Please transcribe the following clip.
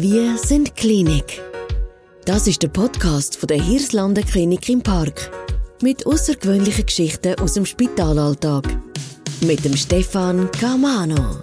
Wir sind Klinik. Das ist der Podcast von der Hirslanden Klinik im Park. Mit außergewöhnlichen Geschichten aus dem Spitalalltag. Mit dem Stefan Camano.